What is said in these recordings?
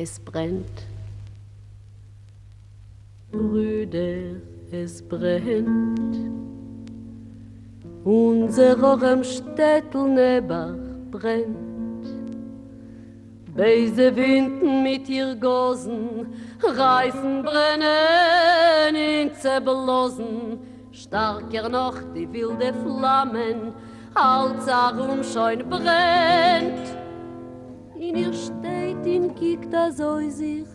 es brennt. Brüder, es brennt. Unser Orem Städtel Nebach brennt. Beise Winden mit ihr Gosen, reißen brennen in Zerbelosen, starker noch die wilde Flammen, als Arum scheun brennt. In ihr steht in kiekt a so sich,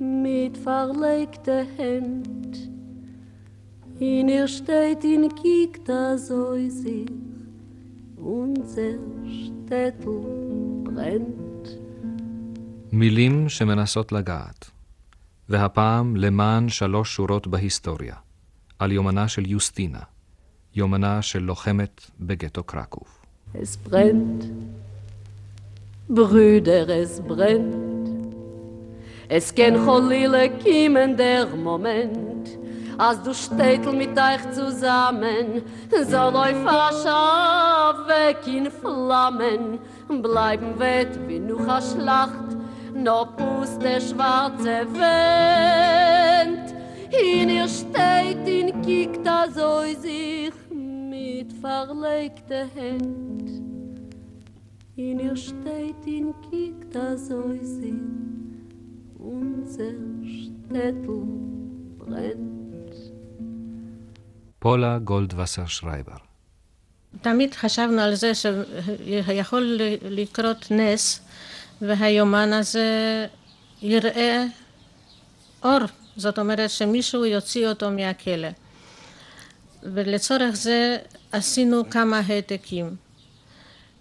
mit verlegte Händ. In ihr steht in kiekt a so sich, unser Städtel brennt. מילים שמנסות לגעת, והפעם למען שלוש שורות בהיסטוריה, על יומנה של יוסטינה, יומנה של לוחמת בגטו קרקוב. Es brennt, Brüder, es brennt. Es kann Cholile kommen der Moment, als du städtel mit euch zusammen, soll euch Fascha weg in Flammen, bleiben wett wie noch a Schlacht, no pust der schwarze Wind. In ihr steht, in kiekt a so sich mit verlegte Händ. In ihr steht, in kiekt a so sich, unser Städtel brennt. פולה גולדווסר שרייבר. תמיד חשבנו על זה שיכול לקרות נס והיומן הזה יראה אור, זאת אומרת שמישהו יוציא אותו מהכלא. ולצורך זה עשינו כמה העתקים.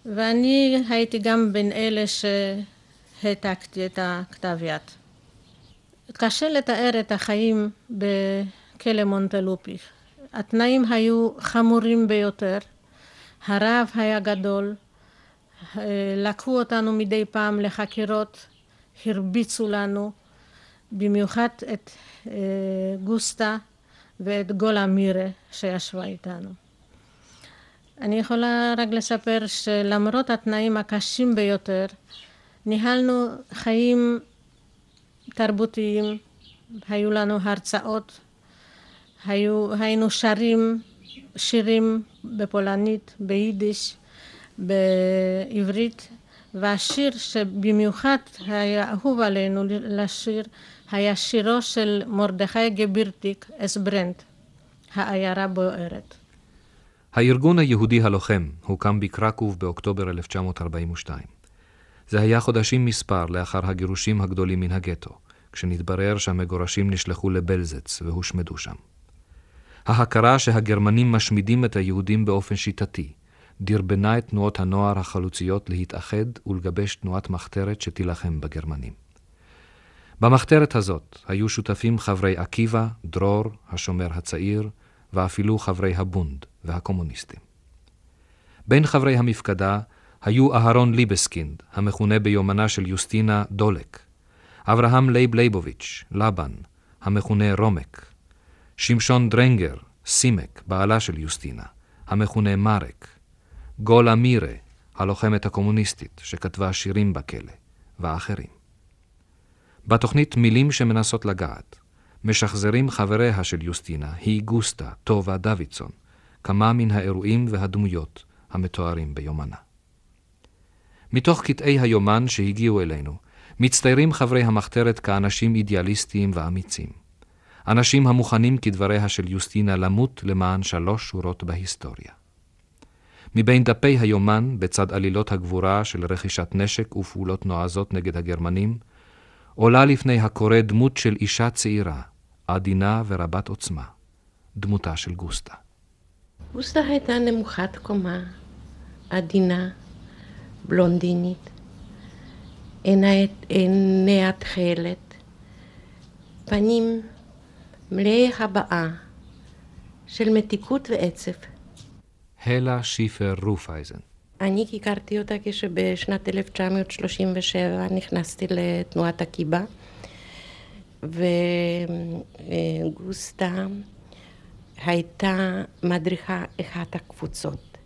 ואני הייתי גם בין אלה שהעתקתי את הכתב יד. קשה לתאר את החיים בכלא מונטלופי. התנאים היו חמורים ביותר, הרעב היה גדול, לקחו אותנו מדי פעם לחקירות, הרביצו לנו, במיוחד את גוסטה ואת גולה מירה שישבה איתנו. אני יכולה רק לספר שלמרות התנאים הקשים ביותר, ניהלנו חיים תרבותיים, היו לנו הרצאות, היו, היינו שרים שירים בפולנית, ביידיש, בעברית, והשיר שבמיוחד היה אהוב עלינו לשיר היה שירו של מרדכי גבירטיק, אסברנט, העיירה בוערת. הארגון היהודי הלוחם הוקם בקרקוב באוקטובר 1942. זה היה חודשים מספר לאחר הגירושים הגדולים מן הגטו, כשנתברר שהמגורשים נשלחו לבלזץ והושמדו שם. ההכרה שהגרמנים משמידים את היהודים באופן שיטתי, דרבנה את תנועות הנוער החלוציות להתאחד ולגבש תנועת מחתרת שתילחם בגרמנים. במחתרת הזאת היו שותפים חברי עקיבא, דרור, השומר הצעיר, ואפילו חברי הבונד והקומוניסטים. בין חברי המפקדה היו אהרון ליבסקינד, המכונה ביומנה של יוסטינה דולק, אברהם לייב לייבוביץ', לבן, המכונה רומק, שמשון דרנגר, סימק, בעלה של יוסטינה, המכונה מרק, גולה מירה, הלוחמת הקומוניסטית, שכתבה שירים בכלא, ואחרים. בתוכנית מילים שמנסות לגעת, משחזרים חבריה של יוסטינה, היא גוסטה, טובה דוידסון, כמה מן האירועים והדמויות המתוארים ביומנה. מתוך קטעי היומן שהגיעו אלינו, מצטיירים חברי המחתרת כאנשים אידיאליסטיים ואמיצים. אנשים המוכנים כדבריה של יוסטינה למות למען שלוש שורות בהיסטוריה. מבין דפי היומן, בצד עלילות הגבורה של רכישת נשק ופעולות נועזות נגד הגרמנים, עולה לפני הקורא דמות של אישה צעירה, עדינה ורבת עוצמה, דמותה של גוסטה. גוסטה הייתה נמוכת קומה, עדינה, בלונדינית, עיניה תכלת, פנים מלאי הבעה של מתיקות ועצב. הלה שיפר רופייזן. אני הכרתי אותה כשבשנת 1937 נכנסתי לתנועת עקיבא, וגוסטה הייתה מדריכה אחת הקבוצות.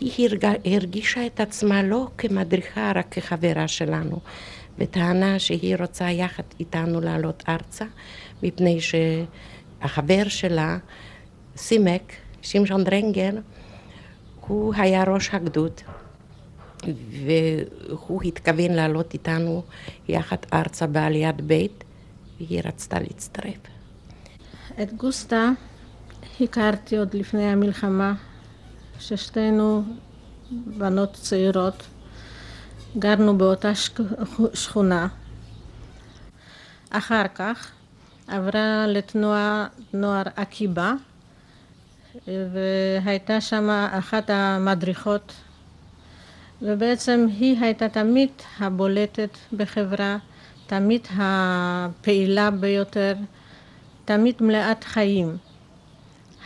היא הרגישה את עצמה לא כמדריכה, רק כחברה שלנו, בטענה שהיא רוצה יחד איתנו לעלות ארצה, מפני שהחבר שלה, סימק, שמשון דרנגר, הוא היה ראש הגדוד, והוא התכוון לעלות איתנו יחד ארצה בעליית בית, והיא רצתה להצטרף. את גוסטה הכרתי עוד לפני המלחמה, ששתינו בנות צעירות, גרנו באותה שכונה. אחר כך עברה לתנועה נוער עקיבא, והייתה שם אחת המדריכות, ובעצם היא הייתה תמיד הבולטת בחברה, תמיד הפעילה ביותר, תמיד מלאת חיים.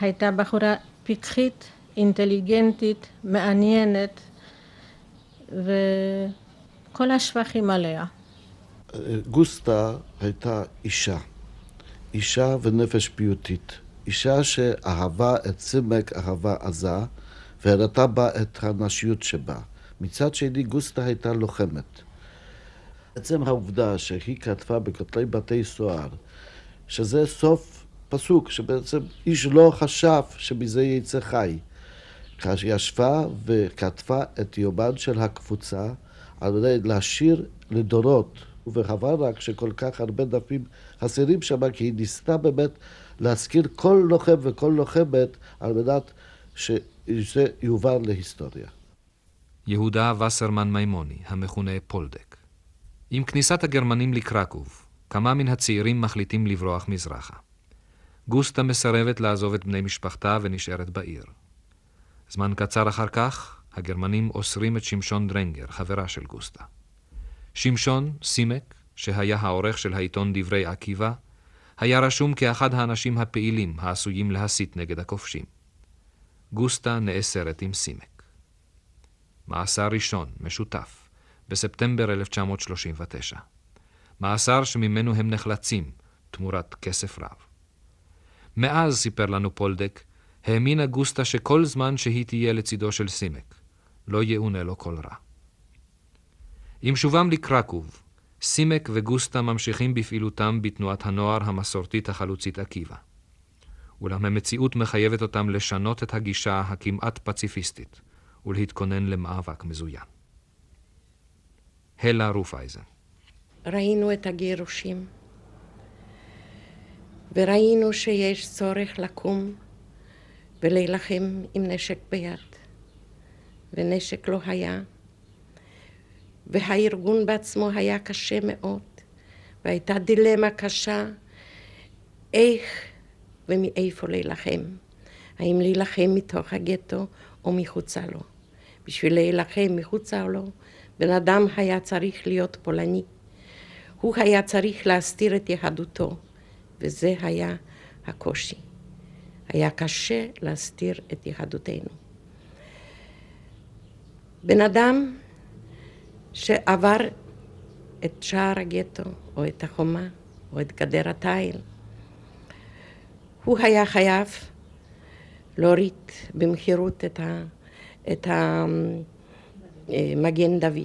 הייתה בחורה פיקחית, אינטליגנטית, מעניינת, וכל השבחים עליה. גוסטה הייתה אישה, אישה ונפש פיוטית. אישה שאהבה את סימק אהבה עזה, והראתה בה את הנשיות שבה. מצד שני, גוסטה הייתה לוחמת. עצם העובדה שהיא כתבה בכותלי בתי סוהר, שזה סוף פסוק, שבעצם איש לא חשב שמזה יצא חי. כאשר ישבה וכתבה את יומן של הקבוצה על מנת להשאיר לדורות, וחבל רק שכל כך הרבה דפים חסרים שם, כי היא ניסתה באמת להזכיר כל לוחם וכל לוחמת על מנת שזה יובן להיסטוריה. יהודה וסרמן מימוני, המכונה פולדק. עם כניסת הגרמנים לקרקוב, כמה מן הצעירים מחליטים לברוח מזרחה. גוסטה מסרבת לעזוב את בני משפחתה ונשארת בעיר. זמן קצר אחר כך, הגרמנים אוסרים את שמשון דרנגר, חברה של גוסטה. שמשון, סימק, שהיה העורך של העיתון דברי עקיבא, היה רשום כאחד האנשים הפעילים העשויים להסית נגד הכובשים. גוסטה נאסרת עם סימק. מאסר ראשון, משותף, בספטמבר 1939. מאסר שממנו הם נחלצים, תמורת כסף רב. מאז, סיפר לנו פולדק, האמינה גוסטה שכל זמן שהיא תהיה לצידו של סימק, לא יאונה לו כל רע. עם שובם לקרקוב, סימק וגוסטה ממשיכים בפעילותם בתנועת הנוער המסורתית החלוצית עקיבא. אולם המציאות מחייבת אותם לשנות את הגישה הכמעט פציפיסטית ולהתכונן למאבק מזוין. הלה רופאייזן ראינו את הגירושים, וראינו שיש צורך לקום ולהילחם עם נשק ביד, ונשק לא היה. והארגון בעצמו היה קשה מאוד, והייתה דילמה קשה איך ומאיפה להילחם. האם להילחם מתוך הגטו או מחוצה לו. בשביל להילחם מחוצה לו, בן אדם היה צריך להיות פולני. הוא היה צריך להסתיר את יהדותו, וזה היה הקושי. היה קשה להסתיר את יהדותנו. בן אדם שעבר את שער הגטו, או את החומה, או את גדר התיל, הוא היה חייב להוריד במהירות את, ה, את המגן דוד.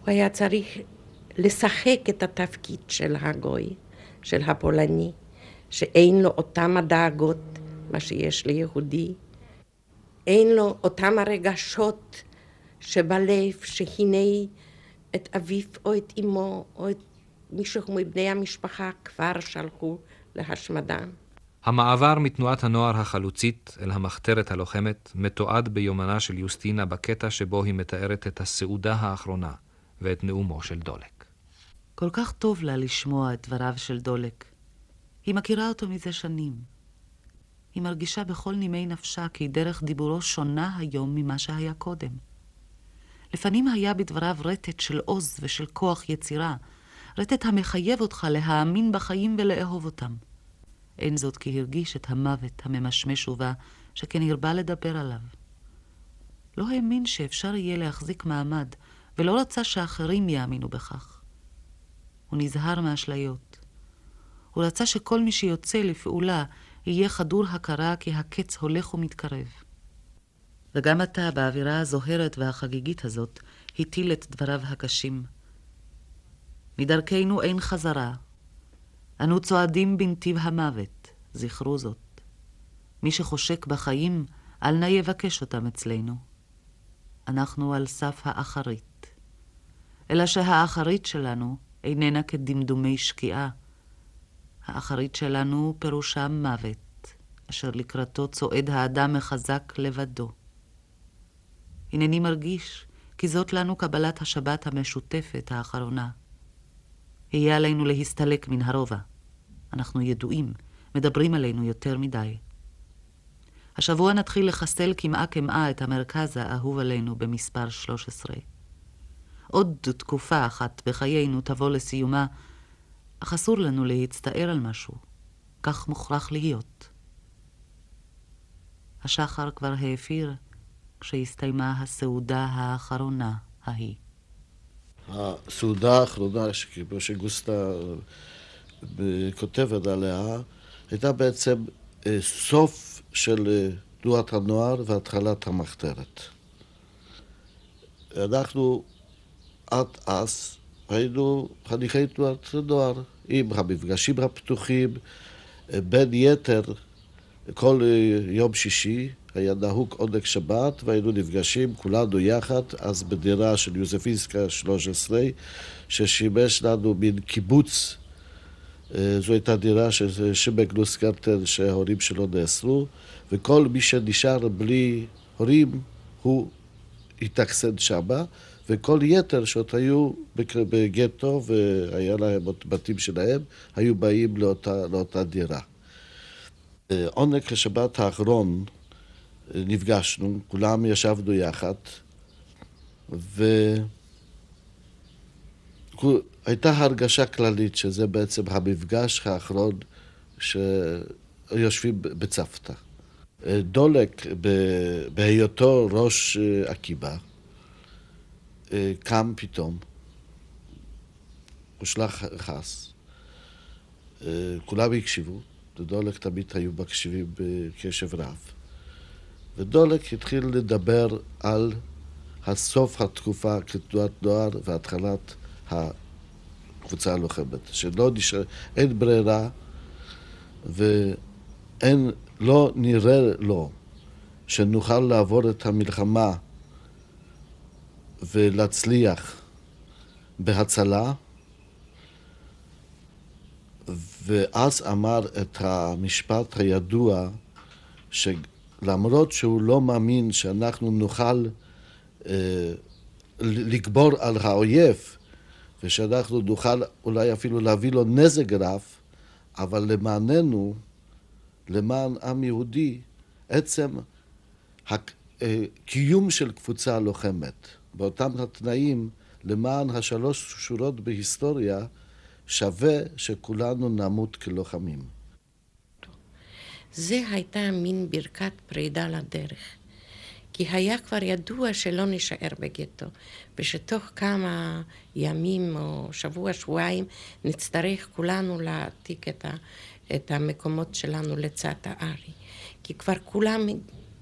הוא היה צריך לשחק את התפקיד של הגוי, של הפולני, שאין לו אותם הדאגות, מה שיש ליהודי, אין לו אותם הרגשות שבלב, שהנה את אביו או את אמו או את מישהו מבני המשפחה כבר שלחו להשמדה. המעבר מתנועת הנוער החלוצית אל המחתרת הלוחמת מתועד ביומנה של יוסטינה בקטע שבו היא מתארת את הסעודה האחרונה ואת נאומו של דולק. כל כך טוב לה לשמוע את דבריו של דולק. היא מכירה אותו מזה שנים. היא מרגישה בכל נימי נפשה כי דרך דיבורו שונה היום ממה שהיה קודם. לפנים היה בדבריו רטט של עוז ושל כוח יצירה, רטט המחייב אותך להאמין בחיים ולאהוב אותם. אין זאת כי הרגיש את המוות הממשמש ובא, שכן הרבה לדבר עליו. לא האמין שאפשר יהיה להחזיק מעמד, ולא רצה שאחרים יאמינו בכך. הוא נזהר מאשליות. הוא רצה שכל מי שיוצא לפעולה יהיה חדור הכרה כי הקץ הולך ומתקרב. וגם עתה, באווירה הזוהרת והחגיגית הזאת, הטיל את דבריו הקשים. מדרכנו אין חזרה. אנו צועדים בנתיב המוות, זכרו זאת. מי שחושק בחיים, אל נא יבקש אותם אצלנו. אנחנו על סף האחרית. אלא שהאחרית שלנו איננה כדמדומי שקיעה. האחרית שלנו פירושה מוות, אשר לקראתו צועד האדם מחזק לבדו. הנני מרגיש כי זאת לנו קבלת השבת המשותפת האחרונה. יהיה עלינו להסתלק מן הרובע. אנחנו ידועים, מדברים עלינו יותר מדי. השבוע נתחיל לחסל קמעה קמעה את המרכז האהוב עלינו במספר 13. עוד תקופה אחת בחיינו תבוא לסיומה, אך אסור לנו להצטער על משהו. כך מוכרח להיות. השחר כבר האפיר כשהסתיימה הסעודה האחרונה ההיא. הסעודה האחרונה, כמו שגוסטה אה, כותבת עליה, הייתה בעצם אה, סוף של אה, תנועת הנוער והתחלת המחתרת. אנחנו עד אז היינו חניכי תנועת הנוער עם המפגשים הפתוחים, בין יתר כל יום שישי היה נהוג עונג שבת והיינו נפגשים כולנו יחד, אז בדירה של יוזפינסקה 13, ששימש לנו מין קיבוץ. אה, זו הייתה דירה של שימק גלוסקרטן שההורים שלו נאסרו, וכל מי שנשאר בלי הורים, הוא התאכסן שמה, וכל יתר שעוד היו בגטו והיה להם עוד בתים שלהם, היו באים לאותה, לאותה דירה. אה, עונג השבת האחרון נפגשנו, כולם ישבנו יחד, והייתה הרגשה כללית שזה בעצם המפגש האחרון שיושבים בצוותא. דולק, בהיותו ראש עקיבא, קם פתאום, הושלך חס, כולם הקשיבו, ודולק תמיד היו מקשיבים בקשב רב. ודולק התחיל לדבר על הסוף התקופה כתנועת נוער והתחלת הקבוצה הלוחמת, שלא נשאר, אין ברירה ואין, לא נראה לו שנוכל לעבור את המלחמה ולהצליח בהצלה, ואז אמר את המשפט הידוע ש... למרות שהוא לא מאמין שאנחנו נוכל אה, לגבור על האויב, ושאנחנו נוכל אולי אפילו להביא לו נזק רב, אבל למעננו, למען עם יהודי, עצם הקיום אה, של קבוצה לוחמת, באותם התנאים, למען השלוש שורות בהיסטוריה, שווה שכולנו נמות כלוחמים. זה הייתה מין ברכת פרידה לדרך. כי היה כבר ידוע שלא נישאר בגטו, ושתוך כמה ימים או שבוע, שבועיים, נצטרך כולנו להעתיק את, ה, את המקומות שלנו לצד הארי. כי כבר כולם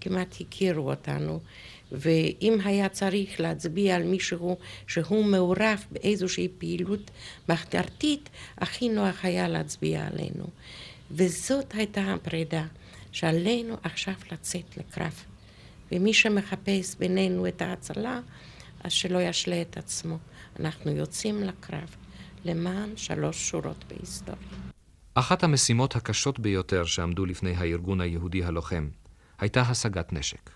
כמעט הכירו אותנו, ואם היה צריך להצביע על מישהו שהוא מעורב באיזושהי פעילות מחתרתית, הכי נוח היה להצביע עלינו. וזאת הייתה הפרידה, שעלינו עכשיו לצאת לקרב. ומי שמחפש בינינו את ההצלה, אז שלא ישלה את עצמו. אנחנו יוצאים לקרב למען שלוש שורות בהיסטוריה. אחת המשימות הקשות ביותר שעמדו לפני הארגון היהודי הלוחם הייתה השגת נשק.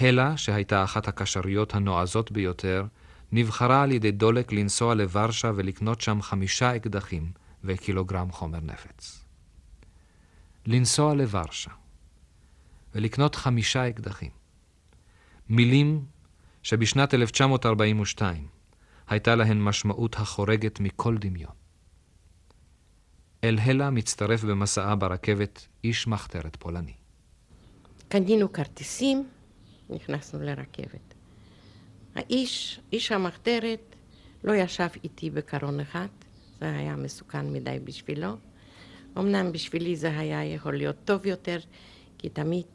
הלה, שהייתה אחת הקשריות הנועזות ביותר, נבחרה על ידי דולק לנסוע לוורשה ולקנות שם חמישה אקדחים וקילוגרם חומר נפץ. לנסוע לוורשה ולקנות חמישה אקדחים. מילים שבשנת 1942 הייתה להן משמעות החורגת מכל דמיון. אל הלה מצטרף במסעה ברכבת איש מחתרת פולני. קנינו כרטיסים, נכנסנו לרכבת. האיש, איש המחתרת, לא ישב איתי בקרון אחד, זה היה מסוכן מדי בשבילו. אמנם בשבילי זה היה יכול להיות טוב יותר, כי תמיד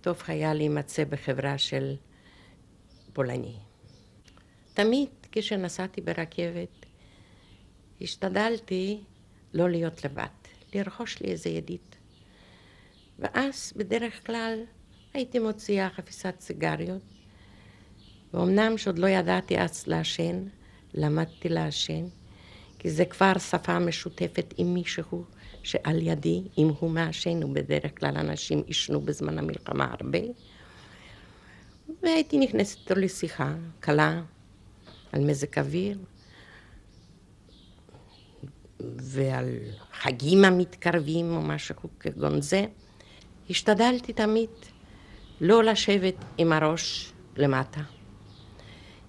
טוב היה להימצא בחברה של פולני. תמיד כשנסעתי ברכבת, השתדלתי לא להיות לבד, לרכוש לי איזה ידיד. ואז בדרך כלל הייתי מוציאה חפיסת סיגריות, ואומנם שעוד לא ידעתי אז לעשן, למדתי לעשן, כי זה כבר שפה משותפת עם מישהו שעל ידי, אם הוא מעשן, ובדרך כלל אנשים עישנו בזמן המלחמה הרבה, והייתי נכנסת איתו לשיחה קלה על מזג אוויר ועל חגים המתקרבים או משהו כגון זה. השתדלתי תמיד לא לשבת עם הראש למטה,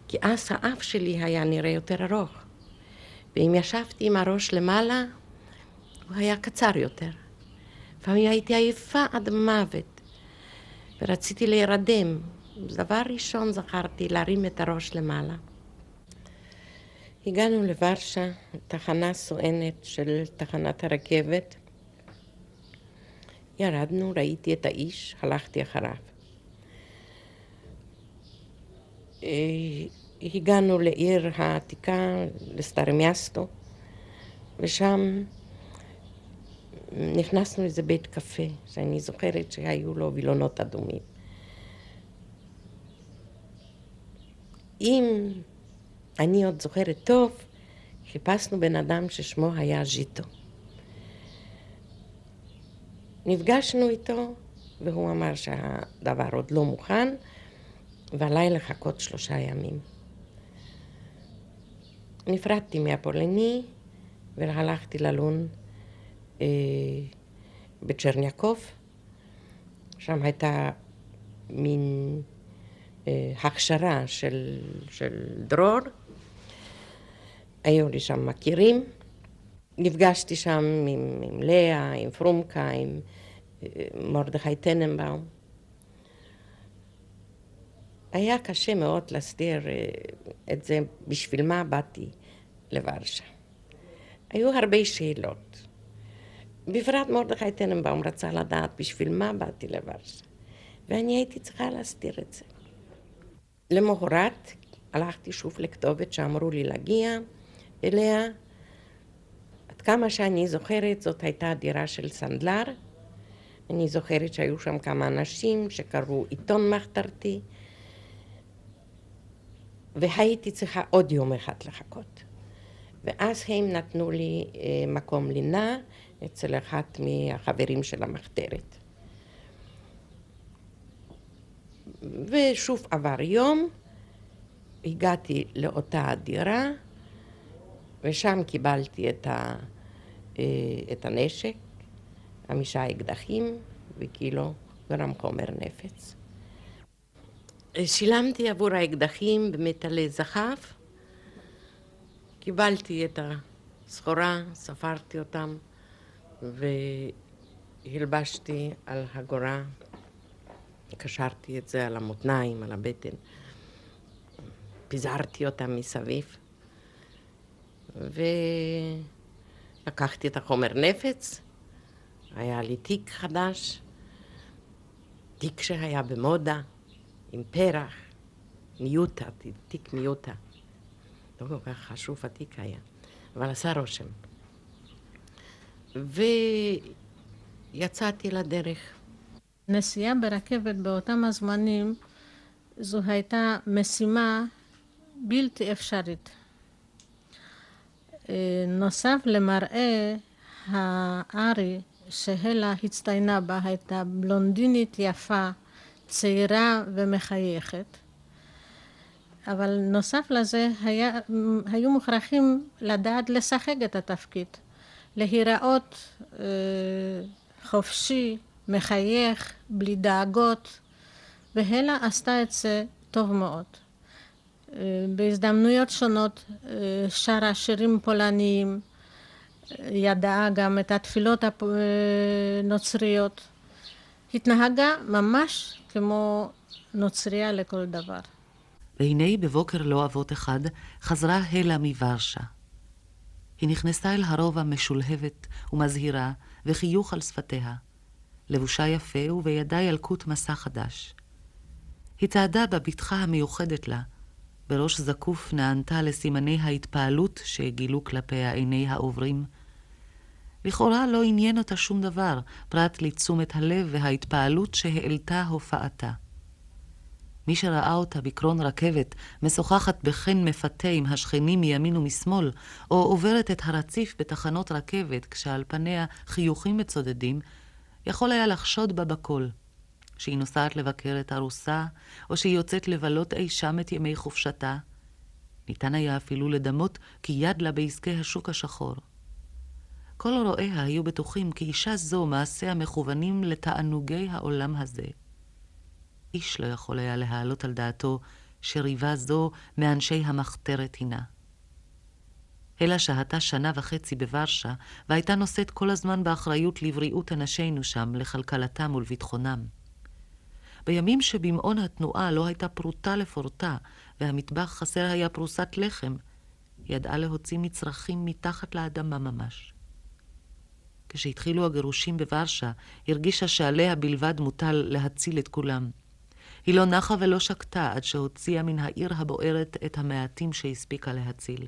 כי אז האף שלי היה נראה יותר ארוך, ואם ישבתי עם הראש למעלה, הוא היה קצר יותר. לפעמים הייתי עייפה עד מוות, ורציתי להירדם. דבר ראשון זכרתי להרים את הראש למעלה. הגענו לוורשה, תחנה סואנת של תחנת הרכבת. ירדנו, ראיתי את האיש, הלכתי אחריו. אה, הגענו לעיר העתיקה, לסטרמיאסטו, ושם נכנסנו לאיזה בית קפה, שאני זוכרת שהיו לו וילונות אדומים. אם אני עוד זוכרת טוב, חיפשנו בן אדם ששמו היה ז'יטו. נפגשנו איתו, והוא אמר שהדבר עוד לא מוכן, ועליי לחכות שלושה ימים. נפרדתי מהפולני והלכתי ללון אה, בצ'רניאקוב. שם הייתה מין אה, הכשרה של, של דרור. היו לי שם מכירים. נפגשתי שם עם, עם לאה, עם פרומקה, עם אה, מרדכי טננבאום. היה קשה מאוד להסתיר אה, את זה, בשביל מה באתי לוורשה. היו הרבה שאלות. בפרט מרדכי טננבאום רצה לדעת בשביל מה באתי לוורשה, ואני הייתי צריכה להסתיר את זה. למחרת הלכתי שוב לכתובת שאמרו לי להגיע אליה. עד כמה שאני זוכרת, זאת הייתה דירה של סנדלר. אני זוכרת שהיו שם כמה אנשים שקראו עיתון מחתרתי, והייתי צריכה עוד יום אחד לחכות. ואז הם נתנו לי אה, מקום לינה אצל אחת מהחברים של המחתרת. ושוב עבר יום, הגעתי לאותה דירה, ושם קיבלתי את, ה, אה, את הנשק, חמישה אקדחים וקילו גרם חומר נפץ. שילמתי עבור האקדחים במטלי זהב, קיבלתי את הסחורה, ספרתי אותם והלבשתי על הגורה, קשרתי את זה על המותניים, על הבטן, פיזרתי אותם מסביב. ולקחתי את החומר נפץ, היה לי תיק חדש, תיק שהיה במודה. עם פרח, מיוטה, תיק מיוטה. לא כל כך חשוב התיק היה, אבל עשה רושם. ויצאתי לדרך. נסיעה ברכבת באותם הזמנים זו הייתה משימה בלתי אפשרית. אה, נוסף למראה הארי שהלה הצטיינה בה הייתה בלונדינית יפה צעירה ומחייכת. אבל נוסף לזה, היה, היו מוכרחים לדעת לשחק את התפקיד, להיראות אה, חופשי, מחייך, בלי דאגות, והלה עשתה את זה טוב מאוד. אה, בהזדמנויות שונות אה, שרה שירים פולניים, ידעה גם את התפילות הנוצריות. התנהגה ממש כמו נוצריה לכל דבר. והנה בבוקר לא אבות אחד חזרה הלה מוורשה. היא נכנסה אל הרובע משולהבת ומזהירה, וחיוך על שפתיה. לבושה יפה ובידה ילקוט מסע חדש. היא צעדה בבטחה המיוחדת לה, בראש זקוף נענתה לסימני ההתפעלות שגילו כלפיה עיני העוברים. לכאורה לא עניין אותה שום דבר, פרט לתשומת הלב וההתפעלות שהעלתה הופעתה. מי שראה אותה בקרון רכבת, משוחחת בחן מפתה עם השכנים מימין ומשמאל, או עוברת את הרציף בתחנות רכבת כשעל פניה חיוכים מצודדים, יכול היה לחשוד בה בכל. שהיא נוסעת לבקר את ארוסה, או שהיא יוצאת לבלות אי שם את ימי חופשתה. ניתן היה אפילו לדמות כי יד לה בעסקי השוק השחור. כל רואיה היו בטוחים כי אישה זו מעשיה מכוונים לתענוגי העולם הזה. איש לא יכול היה להעלות על דעתו שריבה זו מאנשי המחתרת הינה. אלא שהתה שנה וחצי בוורשה, והייתה נושאת כל הזמן באחריות לבריאות אנשינו שם, לכלכלתם ולביטחונם. בימים שבמעון התנועה לא הייתה פרוטה לפורטה, והמטבח חסר היה פרוסת לחם, ידעה להוציא מצרכים מתחת לאדמה ממש. כשהתחילו הגירושים בוורשה, הרגישה שעליה בלבד מוטל להציל את כולם. היא לא נחה ולא שקטה עד שהוציאה מן העיר הבוערת את המעטים שהספיקה להציל.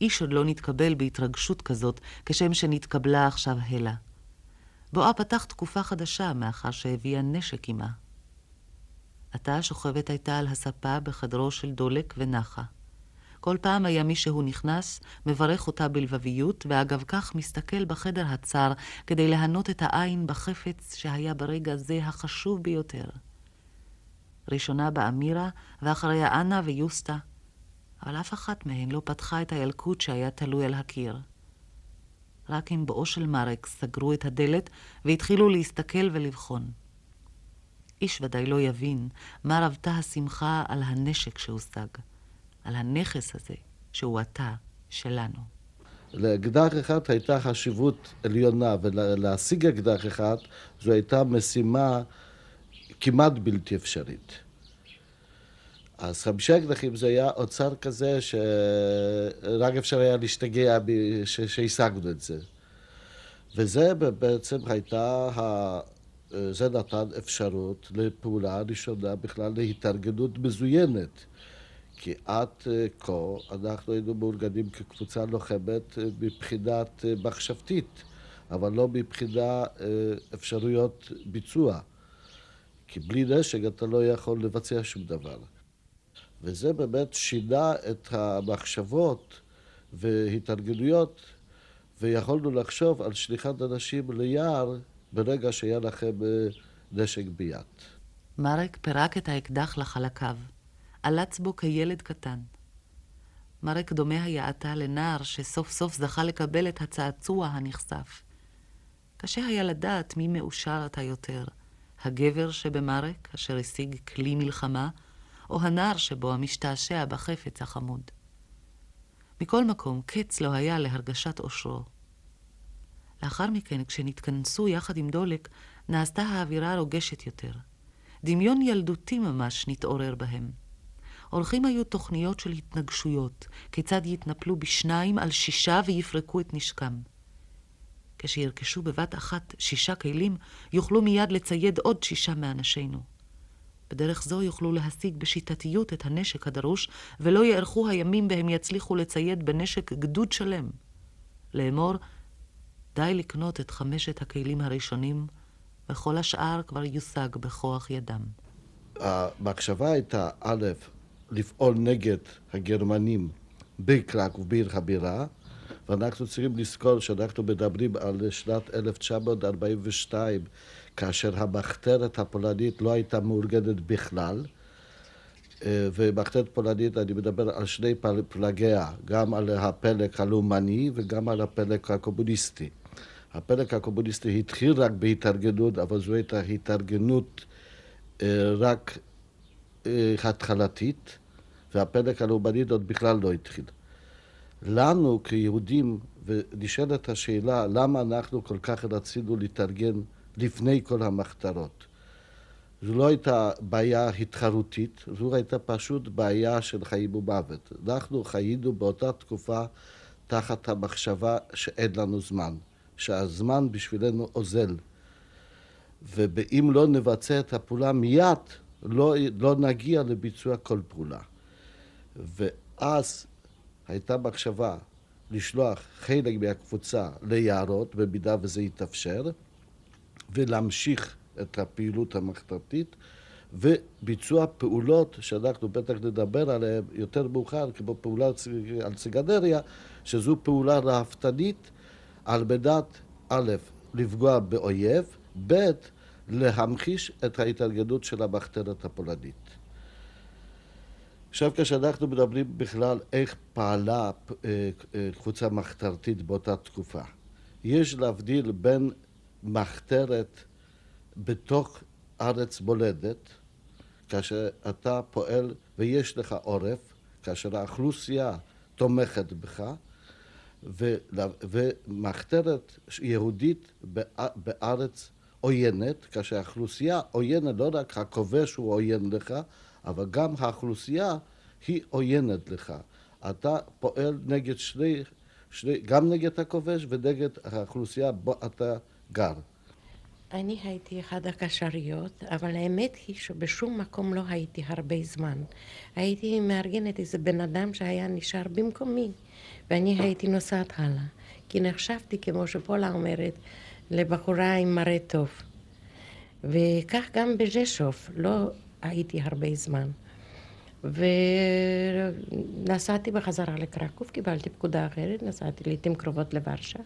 איש עוד לא נתקבל בהתרגשות כזאת, כשם שנתקבלה עכשיו הלה. בואה פתח תקופה חדשה, מאחר שהביאה נשק עמה. עתה שוכבת הייתה על הספה בחדרו של דולק ונחה. כל פעם היה מישהו נכנס, מברך אותה בלבביות, ואגב כך מסתכל בחדר הצר כדי להנות את העין בחפץ שהיה ברגע זה החשוב ביותר. ראשונה באה מירה, ואחריה אנה ויוסטה, אבל אף אחת מהן לא פתחה את הילקוט שהיה תלוי על הקיר. רק עם בואו של מרק סגרו את הדלת והתחילו להסתכל ולבחון. איש ודאי לא יבין מה רבתה השמחה על הנשק שהושג, על הנכס הזה שהוא אתה, שלנו. לאקדח אחד הייתה חשיבות עליונה, ולהשיג אקדח אחד זו הייתה משימה כמעט בלתי אפשרית. אז חמישה אקדחים זה היה אוצר כזה שרק אפשר היה להשתגע שהשגנו את זה. וזה בעצם הייתה זה נתן אפשרות לפעולה ראשונה בכלל להתארגנות מזוינת. כי עד אה, כה אנחנו היינו מאורגנים כקבוצה לוחמת אה, מבחינת אה, מחשבתית, אבל לא מבחינה אפשרויות ביצוע. כי בלי נשק אתה לא יכול לבצע שום דבר. וזה באמת שינה את המחשבות והתארגנויות, ויכולנו לחשוב על שליחת אנשים ליער ברגע שהיה לכם נשק ביד. מרק פירק את האקדח לחלקיו, עלץ בו כילד קטן. מרק דומה היה עתה לנער שסוף סוף זכה לקבל את הצעצוע הנחשף. קשה היה לדעת מי מאושר אתה יותר, הגבר שבמרק, אשר השיג כלי מלחמה, או הנער שבו המשתעשע בחפץ החמוד. מכל מקום, קץ לא היה להרגשת אושרו. לאחר מכן, כשנתכנסו יחד עם דולק, נעשתה האווירה רוגשת יותר. דמיון ילדותי ממש נתעורר בהם. הולכים היו תוכניות של התנגשויות, כיצד יתנפלו בשניים על שישה ויפרקו את נשקם. כשירכשו בבת אחת שישה כלים, יוכלו מיד לצייד עוד שישה מאנשינו. בדרך זו יוכלו להשיג בשיטתיות את הנשק הדרוש, ולא יארכו הימים בהם יצליחו לצייד בנשק גדוד שלם. לאמור, די לקנות את חמשת הכלים הראשונים, וכל השאר כבר יושג בכוח ידם. המחשבה הייתה, א', לפעול נגד הגרמנים בקרק ובעיר הבירה, ואנחנו צריכים לזכור שאנחנו מדברים על שנת 1942, כאשר המחתרת הפולנית לא הייתה מאורגנת בכלל. אה, ומחתרת פולנית, אני מדבר על שני פלגיה, גם על הפלג הלאומני וגם על הפלג הקומוניסטי. הפלג הקומוניסטי התחיל רק בהתארגנות, אבל זו הייתה התארגנות אה, רק אה, התחלתית, והפלג הלאומנית עוד בכלל לא התחיל. לנו כיהודים, ונשאלת השאלה למה אנחנו כל כך רצינו להתארגן לפני כל המחתרות. זו לא הייתה בעיה התחרותית, זו הייתה פשוט בעיה של חיים ומוות. אנחנו חיינו באותה תקופה תחת המחשבה שאין לנו זמן. שהזמן בשבילנו אוזל. ואם לא נבצע את הפעולה מיד, לא, לא נגיע לביצוע כל פעולה. ואז הייתה מחשבה לשלוח חלק מהקבוצה ליערות, במידה וזה יתאפשר, ולהמשיך את הפעילות המחתרתית, וביצוע פעולות שאנחנו בטח נדבר עליהן יותר מאוחר, כמו פעולה על סיגנריה, שזו פעולה ראוותנית על מנת, א', לפגוע באויב, ב', להמחיש את ההתארגנות של המחתרת הפולנית. עכשיו, כשאנחנו מדברים בכלל איך פעלה אה, אה, קבוצה מחתרתית באותה תקופה, יש להבדיל בין מחתרת בתוך ארץ מולדת, כאשר אתה פועל ויש לך עורף, כאשר האוכלוסייה תומכת בך, ומחתרת יהודית בארץ עוינת, כאשר האוכלוסייה עוינת, לא רק הכובש הוא עוין לך, אבל גם האוכלוסייה היא עוינת לך. אתה פועל נגד שני, שני גם נגד הכובש ונגד האוכלוסייה בו אתה גר. אני הייתי אחד הקשריות, אבל האמת היא שבשום מקום לא הייתי הרבה זמן. הייתי מארגנת איזה בן אדם שהיה נשאר במקומי, ואני הייתי נוסעת הלאה. כי נחשבתי, כמו שפולה אומרת, לבחורה עם מראה טוב. וכך גם בז'שוף, לא הייתי הרבה זמן. ונסעתי בחזרה לקרקוב, קיבלתי פקודה אחרת, נסעתי לעיתים קרובות לוורשה.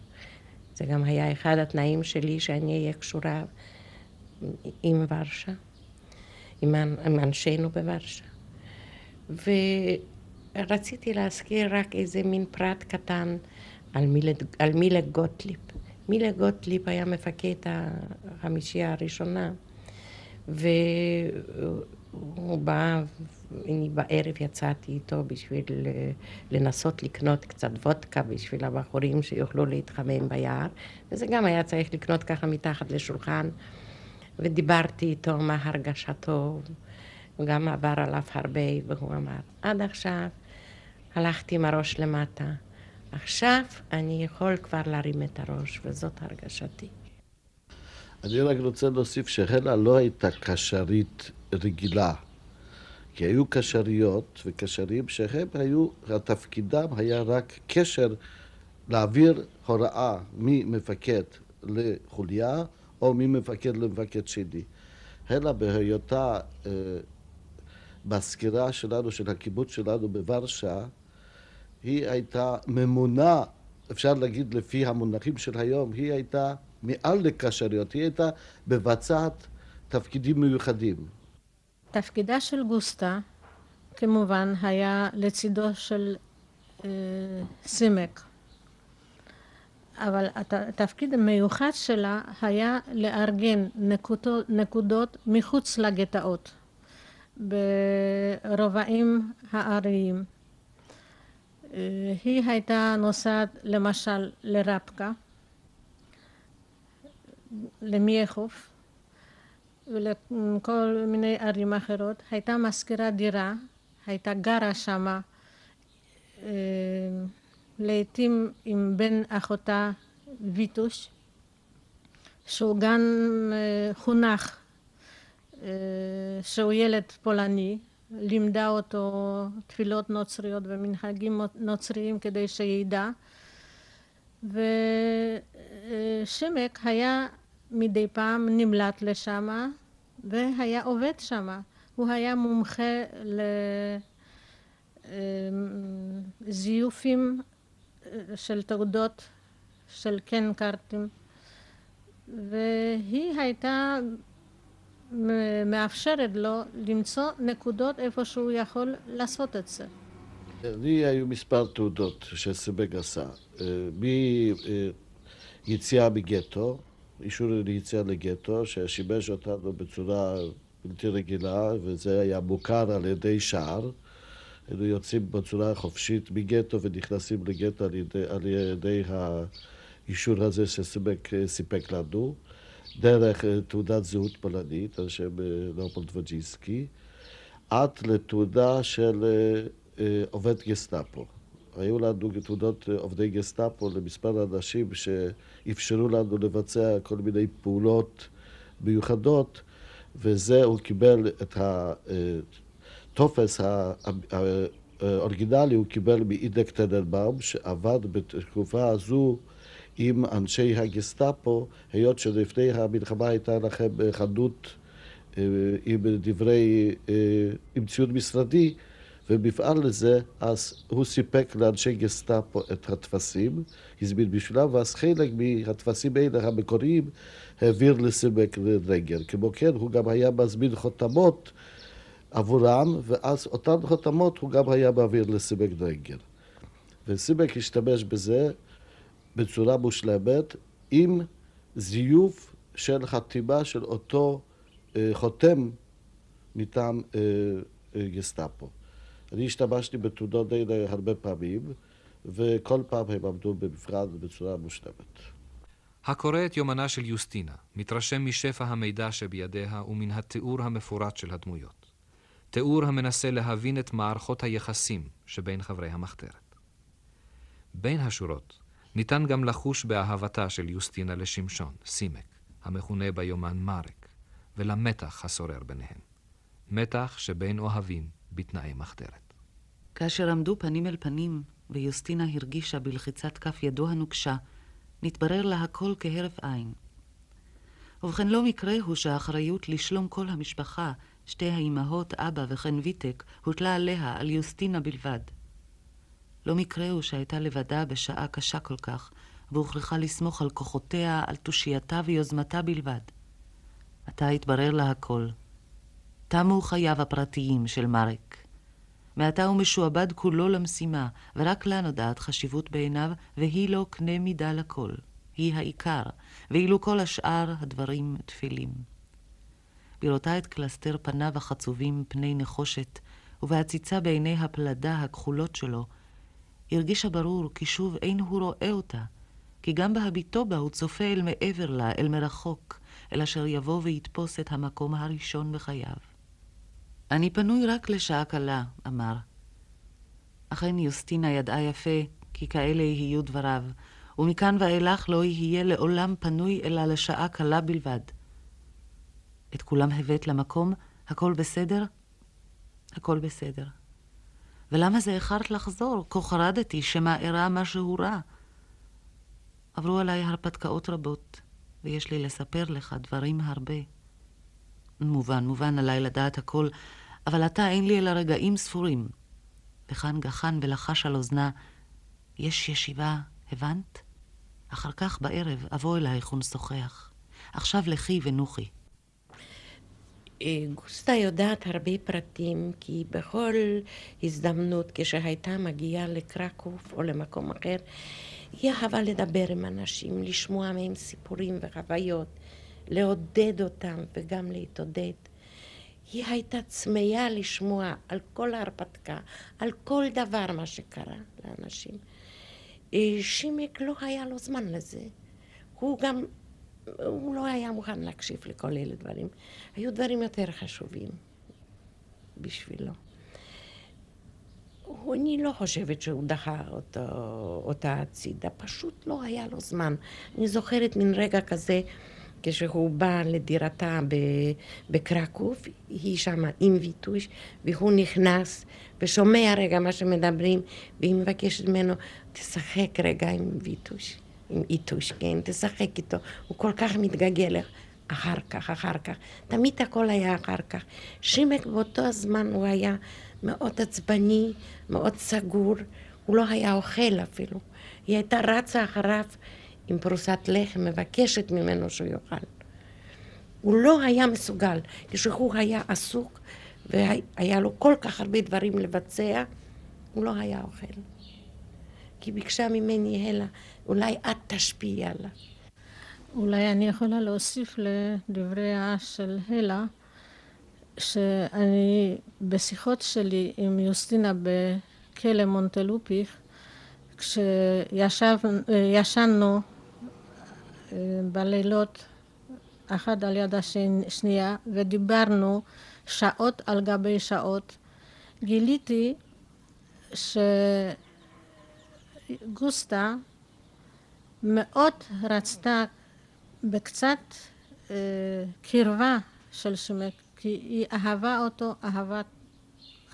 זה גם היה אחד התנאים שלי שאני אהיה קשורה עם ורשה, עם, עם אנשינו בוורשה. ורציתי להזכיר רק איזה מין פרט קטן על מילה, על מילה גוטליב. מילה גוטליב היה מפקד החמישייה הראשונה, והוא בא, אני בערב יצאתי איתו בשביל לנסות לקנות קצת וודקה בשביל הבחורים שיוכלו להתחמם ביער, וזה גם היה צריך לקנות ככה מתחת לשולחן, ודיברתי איתו מה הרגשתו, וגם עבר עליו הרבה, והוא אמר, עד עכשיו הלכתי עם הראש למטה. עכשיו אני יכול כבר להרים את הראש, וזאת הרגשתי. אני רק רוצה להוסיף שהלה לא הייתה קשרית רגילה, כי היו קשריות וקשרים שהם היו, תפקידם היה רק קשר להעביר הוראה ממפקד לחוליה או ממפקד למפקד שני. הלה בהיותה אה, בסקירה שלנו, של הקיבוץ שלנו בוורשה, היא הייתה ממונה, אפשר להגיד לפי המונחים של היום, היא הייתה מעל לקשריות, היא הייתה מבצעת תפקידים מיוחדים. תפקידה של גוסטה, כמובן, היה לצידו של אה, סימק. אבל התפקיד המיוחד שלה היה לארגן נקודות, נקודות מחוץ לגטאות, ברובעים האריים. אה, היא הייתה נוסעת למשל לרפקה, למייחוף ולכל מיני ערים אחרות, הייתה משכירה דירה, הייתה גרה שמה. אה, לעתים עם בן אחותה ויטוש, שהוא גם אה, חונך, שהוא ילד פולני, לימדה אותו תפילות נוצריות ומנהגים נוצריים כדי שידע. ושימק היה מדי פעם נמלט לשם והיה עובד שם. הוא היה מומחה לזיופים של תעודות של קן קארטים והיא הייתה מאפשרת לו למצוא נקודות איפה שהוא יכול לעשות את זה. לי היו מספר תעודות שסיבג עשה. אה, מיציאה מגטו, אישור ליציאה לגטו, ששימש אותנו בצורה בלתי רגילה, וזה היה מוכר על ידי שער. היינו יוצאים בצורה חופשית מגטו ונכנסים לגטו על ידי, על ידי האישור הזה שסיפק לנו. דרך אה, תעודת זהות פולנית על שם אה, לאופולד וג'יסקי, עד לתעודה של אה, עובד גסטאפו. היו לנו תעודות עובדי גסטאפו למספר אנשים שאפשרו לנו לבצע כל מיני פעולות מיוחדות, וזה הוא קיבל את הטופס האוריגינלי הוא קיבל מאידק טננבאום, שעבד בתקופה הזו עם אנשי הגסטאפו, היות שלפני המלחמה הייתה לכם חנות אה, עם דברי, אה, עם ציוד משרדי, ומפעל לזה, אז הוא סיפק לאנשי גסטאפו את הטפסים, הזמין בשבילם, ואז חלק מהטפסים האלה המקוריים העביר לסימק רגל. כמו כן, הוא גם היה מזמין חותמות עבורם, ואז אותן חותמות הוא גם היה מעביר לסימק רגל. וסימק השתמש בזה בצורה מושלמת, עם זיוף של חתימה של אותו אה, חותם מטעם אה, אה, גסטאפו. אני השתמשתי בתעודות האלה הרבה פעמים, וכל פעם הם עמדו במבחן בצורה מושלמת. הקורא את יומנה של יוסטינה, מתרשם משפע המידע שבידיה ומן התיאור המפורט של הדמויות. תיאור המנסה להבין את מערכות היחסים שבין חברי המחתרת. בין השורות ניתן גם לחוש באהבתה של יוסטינה לשמשון, סימק, המכונה ביומן מארק, ולמתח השורר ביניהם. מתח שבין אוהבים בתנאי מחתרת. כאשר עמדו פנים אל פנים, ויוסטינה הרגישה בלחיצת כף ידו הנוקשה, נתברר לה הכל כהרף עין. ובכן, לא מקרה הוא שהאחריות לשלום כל המשפחה, שתי האימהות, אבא וכן ויטק, הוטלה עליה, על יוסטינה בלבד. לא מקרה הוא שהייתה לבדה בשעה קשה כל כך, והוכרחה לסמוך על כוחותיה, על תושייתה ויוזמתה בלבד. עתה התברר לה הכל. תמו חייו הפרטיים של מרק. מעתה הוא משועבד כולו למשימה, ורק לה נודעת חשיבות בעיניו, והיא לו קנה מידה לכל. היא העיקר, ואילו כל השאר הדברים תפילים. בראותה את קלסתר פניו החצובים פני נחושת, ובהציצה בעיני הפלדה הכחולות שלו, הרגישה ברור כי שוב אין הוא רואה אותה, כי גם בהביטו בה הוא צופה אל מעבר לה, אל מרחוק, אל אשר יבוא ויתפוס את המקום הראשון בחייו. אני פנוי רק לשעה קלה, אמר. אכן יוסטינה ידעה יפה, כי כאלה יהיו דבריו, ומכאן ואילך לא יהיה לעולם פנוי אלא לשעה קלה בלבד. את כולם הבאת למקום? הכל בסדר? הכל בסדר. ולמה זה איחרת לחזור? כה חרדתי שמא אירע משהו רע. עברו עליי הרפתקאות רבות, ויש לי לספר לך דברים הרבה. מובן, מובן עליי לדעת הכל, אבל עתה אין לי אלא רגעים ספורים. וכאן גחן ולחש על אוזנה, יש ישיבה, הבנת? אחר כך בערב אבוא אלייך ונשוחח. עכשיו לכי ונוחי. אה, גוסטה יודעת הרבה פרטים, כי בכל הזדמנות כשהייתה מגיעה לקרקוב או למקום אחר, היא אהבה לדבר עם אנשים, לשמוע מהם סיפורים וחוויות, לעודד אותם וגם להתעודד. היא הייתה צמאה לשמוע על כל ההרפתקה, על כל דבר מה שקרה לאנשים. אה, שימק לא היה לו זמן לזה. הוא גם הוא לא היה מוכן להקשיב לכל אלה דברים. היו דברים יותר חשובים בשבילו. אני לא חושבת שהוא דחה אותו, אותה הצידה, פשוט לא היה לו זמן. אני זוכרת מין רגע כזה, כשהוא בא לדירתה בקרקוב, היא שמה עם ויטוש, והוא נכנס ושומע רגע מה שמדברים, והיא מבקשת ממנו, תשחק רגע עם ויטוש. עם איתוש, כן? תשחק איתו. הוא כל כך מתגעגע לך. אחר כך, אחר כך. תמיד הכל היה אחר כך. שימק באותו הזמן הוא היה מאוד עצבני, מאוד סגור. הוא לא היה אוכל אפילו. היא הייתה רצה אחריו עם פרוסת לחם, מבקשת ממנו שהוא יאכל. הוא לא היה מסוגל. כשהוא היה עסוק והיה לו כל כך הרבה דברים לבצע, הוא לא היה אוכל. כי ביקשה ממני הלה, אולי את תשפיעי עליו. אולי אני יכולה להוסיף לדבריה של הלה, שאני בשיחות שלי עם יוסטינה בכלא מונטלופיך, כשישנו אה, בלילות אחד על יד השנייה ודיברנו שעות על גבי שעות, גיליתי שגוסטה מאוד רצתה בקצת אה, קרבה של שמק, כי היא אהבה אותו אהבה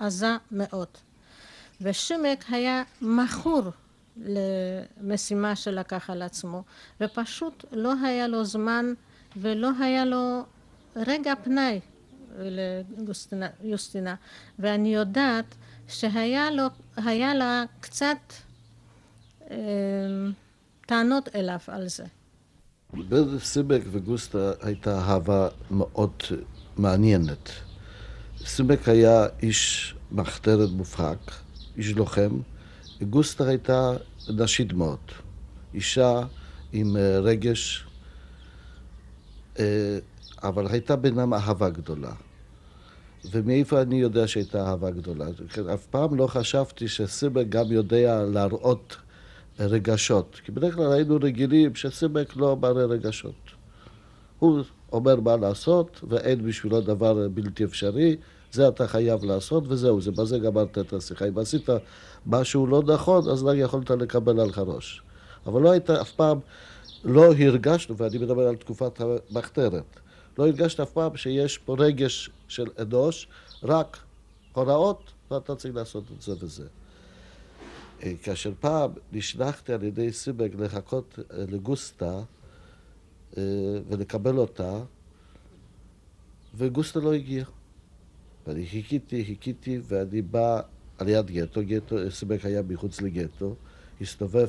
עזה מאוד. ושימק היה מכור למשימה שלקח על עצמו, ופשוט לא היה לו זמן ולא היה לו רגע פנאי ליוסטינה. ואני יודעת שהיה לו, לה קצת אה, טענות אליו על זה. בין סימק וגוסטה הייתה אהבה מאוד מעניינת. סימק היה איש מחתרת מובהק, איש לוחם, וגוסטה הייתה נשית מאוד. אישה עם אה, רגש, אה, אבל הייתה בינם אהבה גדולה. ומאיפה אני יודע שהייתה אהבה גדולה? אף פעם לא חשבתי שסימק גם יודע להראות רגשות. כי בדרך כלל היינו רגילים שסימק לא מראה רגשות. הוא אומר מה לעשות, ואין בשבילו דבר בלתי אפשרי, זה אתה חייב לעשות, וזהו, זה בזה גמרת את השיחה. אם עשית משהו לא נכון, אז לא יכולת לקבל עליך ראש. אבל לא היית אף פעם, לא הרגשנו, ואני מדבר על תקופת המחתרת, לא הרגשת אף פעם שיש פה רגש של אנוש, רק הוראות, ואתה צריך לעשות את זה וזה. אה, כאשר פעם נשלחתי על ידי סיבק לחכות אה, לגוסטה אה, ולקבל אותה, וגוסטה לא הגיע. ואני חיכיתי, חיכיתי, ואני בא על יד גטו, גטו, סיבק היה מחוץ לגטו, הסתובב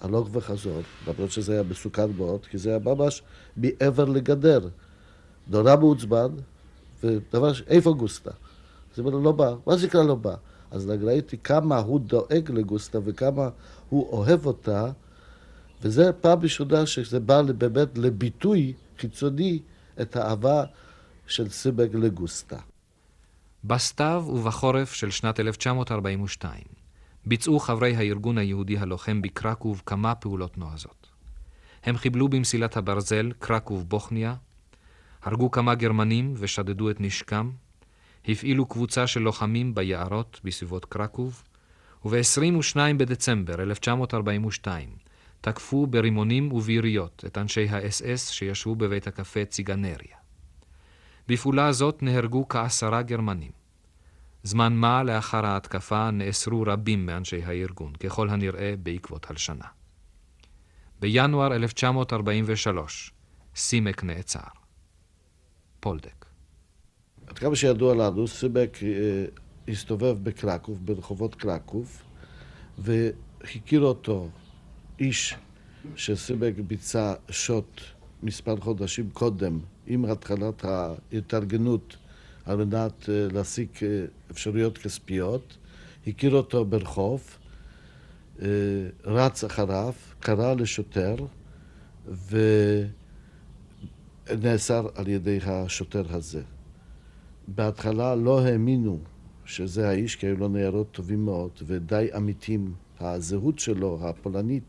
הלוך וחזור, למרות שזה היה מסוכן מאוד, כי זה היה ממש מעבר לגדר. נורא מעוצבן, ודבר ש... איפה גוסטה? אז הוא אומר, לא בא. מה זה נקרא לא בא? אז ראיתי כמה הוא דואג לגוסטה וכמה הוא אוהב אותה, וזה פעם ראשונה שזה בא באמת לביטוי חיצוני את האהבה של סיבג לגוסטה. בסתיו ובחורף של שנת 1942 ביצעו חברי הארגון היהודי הלוחם בקרקוב כמה פעולות נועזות. הם חיבלו במסילת הברזל קרקוב-בוכניה, הרגו כמה גרמנים ושדדו את נשקם, הפעילו קבוצה של לוחמים ביערות בסביבות קרקוב, וב-22 בדצמבר 1942 תקפו ברימונים וביריות את אנשי האס-אס שישבו בבית הקפה ציגנריה. בפעולה הזאת נהרגו כעשרה גרמנים. זמן מה לאחר ההתקפה נאסרו רבים מאנשי הארגון, ככל הנראה בעקבות הלשנה. בינואר 1943 סימק נעצר. פולדק עד כמה שידוע לנו, סימק אה, הסתובב בקרקוב, ברחובות קרקוב, והכיר אותו איש שסימק ביצע שוט מספר חודשים קודם, עם התחלת ההתארגנות על מנת אה, להשיג אה, אפשרויות כספיות, הכיר אותו ברחוב, רץ אחריו, קרא לשוטר ונאסר על ידי השוטר הזה. בהתחלה לא האמינו שזה האיש, כי היו לו ניירות טובים מאוד ודי אמיתים. הזהות שלו, הפולנית,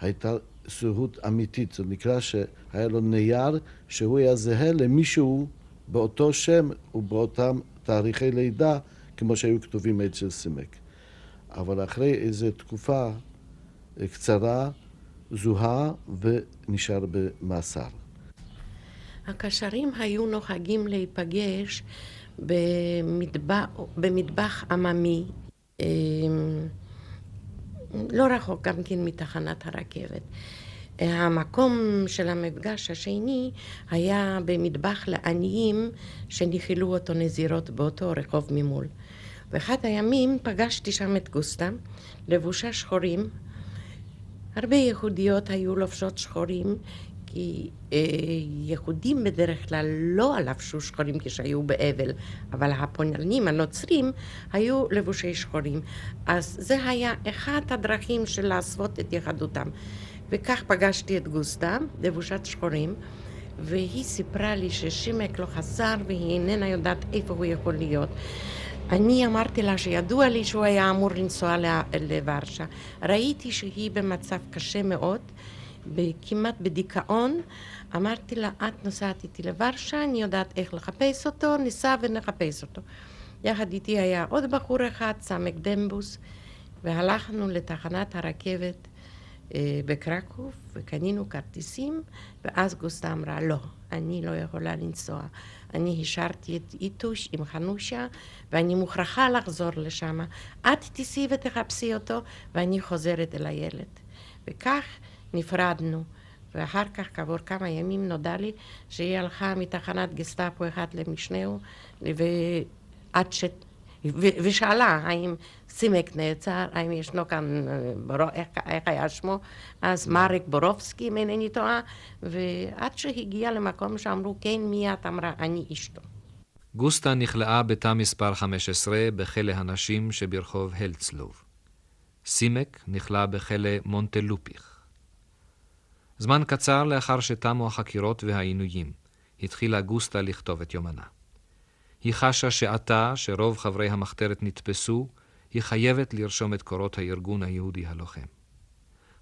הייתה זהות אמיתית. זה נקרא שהיה לו נייר שהוא היה זהה למישהו באותו שם ובאותם תאריכי לידה, כמו שהיו כתובים אצל סימק. אבל אחרי איזו תקופה קצרה, זוהה ונשאר במאסר. הקשרים היו נוהגים להיפגש במטבח, במטבח עממי, אמ, לא רחוק גם כן מתחנת הרכבת. המקום של המפגש השני היה במטבח לעניים שניחלו אותו נזירות באותו רחוב ממול. ואחד הימים פגשתי שם את גוסטה, לבושה שחורים. הרבה יהודיות היו לובשות שחורים, כי אה, יהודים בדרך כלל לא לבשו שחורים כשהיו באבל, אבל הפולנים הנוצרים היו לבושי שחורים. אז זה היה אחת הדרכים של להסוות את יהדותם. וכך פגשתי את גוסטה, לבושת שחורים, והיא סיפרה לי ששימק לא חזר והיא איננה יודעת איפה הוא יכול להיות. אני אמרתי לה שידוע לי שהוא היה אמור לנסוע לוורשה. ראיתי שהיא במצב קשה מאוד. כמעט בדיכאון, אמרתי לה, את נוסעת איתי לוורשה, אני יודעת איך לחפש אותו, ניסע ונחפש אותו. יחד איתי היה עוד בחור אחד, סמק דמבוס, והלכנו לתחנת הרכבת אה, בקרקוב, וקנינו כרטיסים, ואז גוסטה אמרה, לא, אני לא יכולה לנסוע. אני השארתי את איתוש עם חנושה, ואני מוכרחה לחזור לשם. את תיסעי ותחפשי אותו, ואני חוזרת אל הילד. וכך נפרדנו. ואחר כך, כעבור כמה ימים, נודע לי שהיא הלכה מתחנת גסטאפו אחד למשנהו, ועד ש... ו- ושאלה האם סימק נעצר, האם ישנו כאן, בור... איך, איך היה שמו, אז מרק בורובסקי, אם אינני טועה, ועד שהגיעה למקום שאמרו, כן, מי את אמרה, אני אשתו. גוסטה נכלאה בתא מספר 15 בכלא הנשים שברחוב הלצלוב. סימק נכלא בכלא מונטלופיך. זמן קצר לאחר שתמו החקירות והעינויים, התחילה גוסטה לכתוב את יומנה. היא חשה שעתה, שרוב חברי המחתרת נתפסו, היא חייבת לרשום את קורות הארגון היהודי הלוחם.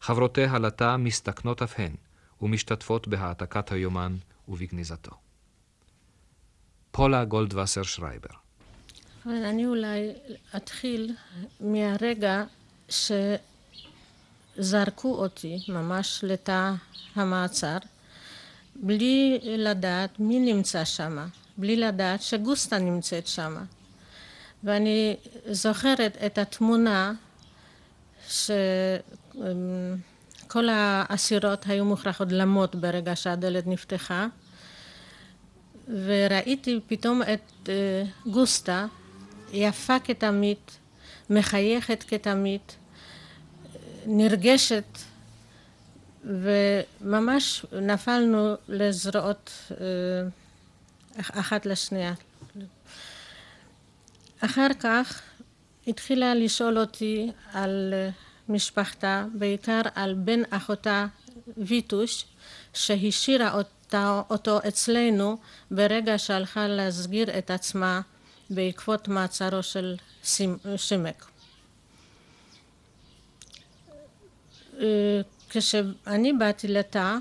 חברותיה לתא מסתכנות אף הן, ומשתתפות בהעתקת היומן ובגניזתו. פולה גולדווסר שרייבר. אני אולי אתחיל מהרגע שזרקו אותי ממש לתא המעצר, בלי לדעת מי נמצא שם. בלי לדעת שגוסטה נמצאת שם. ואני זוכרת את התמונה שכל האסירות היו מוכרחות למות ברגע שהדלת נפתחה, וראיתי פתאום את אה, גוסטה, יפה כתמיד, מחייכת כתמיד, נרגשת, וממש נפלנו לזרועות אה, אחת לשנייה. אחר כך התחילה לשאול אותי על משפחתה, בעיקר על בן אחותה ויטוש, שהשאירה אותה, אותו אצלנו ברגע שהלכה להסגיר את עצמה בעקבות מעצרו של שימק. כשאני באתי לתא,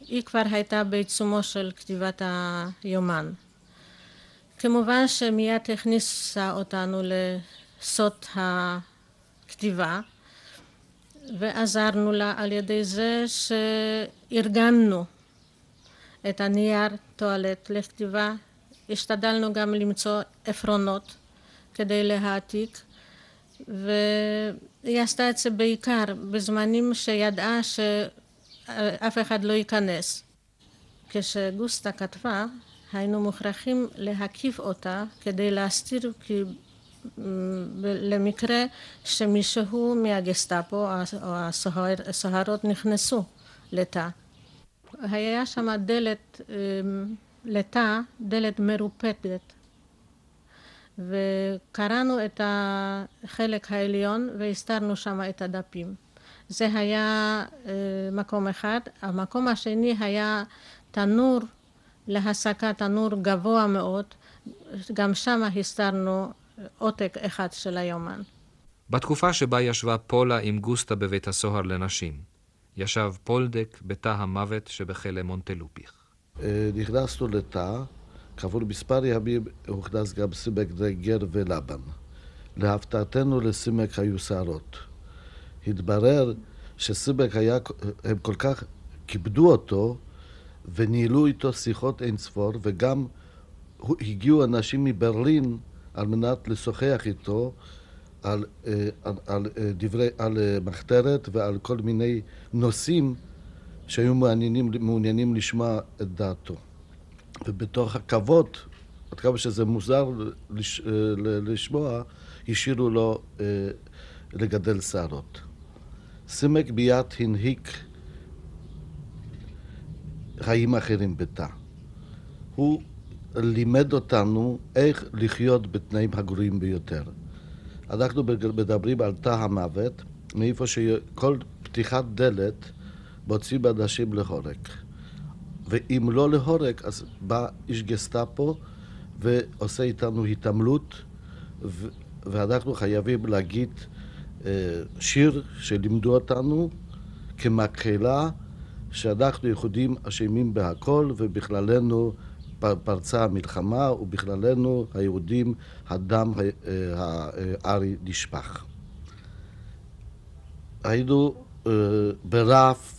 היא כבר הייתה בעיצומו של כתיבת היומן. כמובן שמיד הכניסה אותנו לסוד הכתיבה ועזרנו לה על ידי זה שארגנו את הנייר טואלט לכתיבה. השתדלנו גם למצוא עפרונות כדי להעתיק והיא עשתה את זה בעיקר בזמנים שידעה ש... אף אחד לא ייכנס. כשגוסטה כתבה, היינו מוכרחים להקיף אותה כדי להסתיר כי למקרה שמישהו מהגסטאפו או הסוהרות נכנסו לתא. היה שם דלת לתא, דלת מרופטת, וקראנו את החלק העליון והסתרנו שם את הדפים. זה היה אה, מקום אחד. המקום השני היה תנור להסקה, תנור גבוה מאוד. גם שם הסתרנו עותק אחד של היומן. בתקופה שבה ישבה פולה עם גוסטה בבית הסוהר לנשים, ישב פולדק בתא המוות שבכלא מונטלופיך. אה, נכנסנו לתא, כעבור מספר ימים הוכנס גם סימק דגר ולבן. להפתעתנו לסימק היו שערות. התברר שסיבק היה, הם כל כך כיבדו אותו וניהלו איתו שיחות אין ספור, וגם הגיעו אנשים מברלין על מנת לשוחח איתו על, אה, על, על, אה, דברי, על אה, מחתרת ועל כל מיני נושאים שהיו מעניינים, מעוניינים לשמוע את דעתו. ובתוך הכבוד, עד כמה שזה מוזר לש, לשמוע, השאירו לו לגדל שערות. סמק ביאת הנהיג חיים אחרים בתא. הוא לימד אותנו איך לחיות בתנאים הגרועים ביותר. אנחנו מדברים על תא המוות, מאיפה שכל פתיחת דלת מוצאים אנשים להורג. ואם לא להורג, אז בא איש גסטאפו ועושה איתנו התעמלות, ואנחנו חייבים להגיד אה, שיר שלימדו אותנו כמקהלה שאנחנו יהודים אשמים בהכל ובכללנו פרצה המלחמה ובכללנו היהודים הדם אה, הארי נשפך. היינו אה, ברף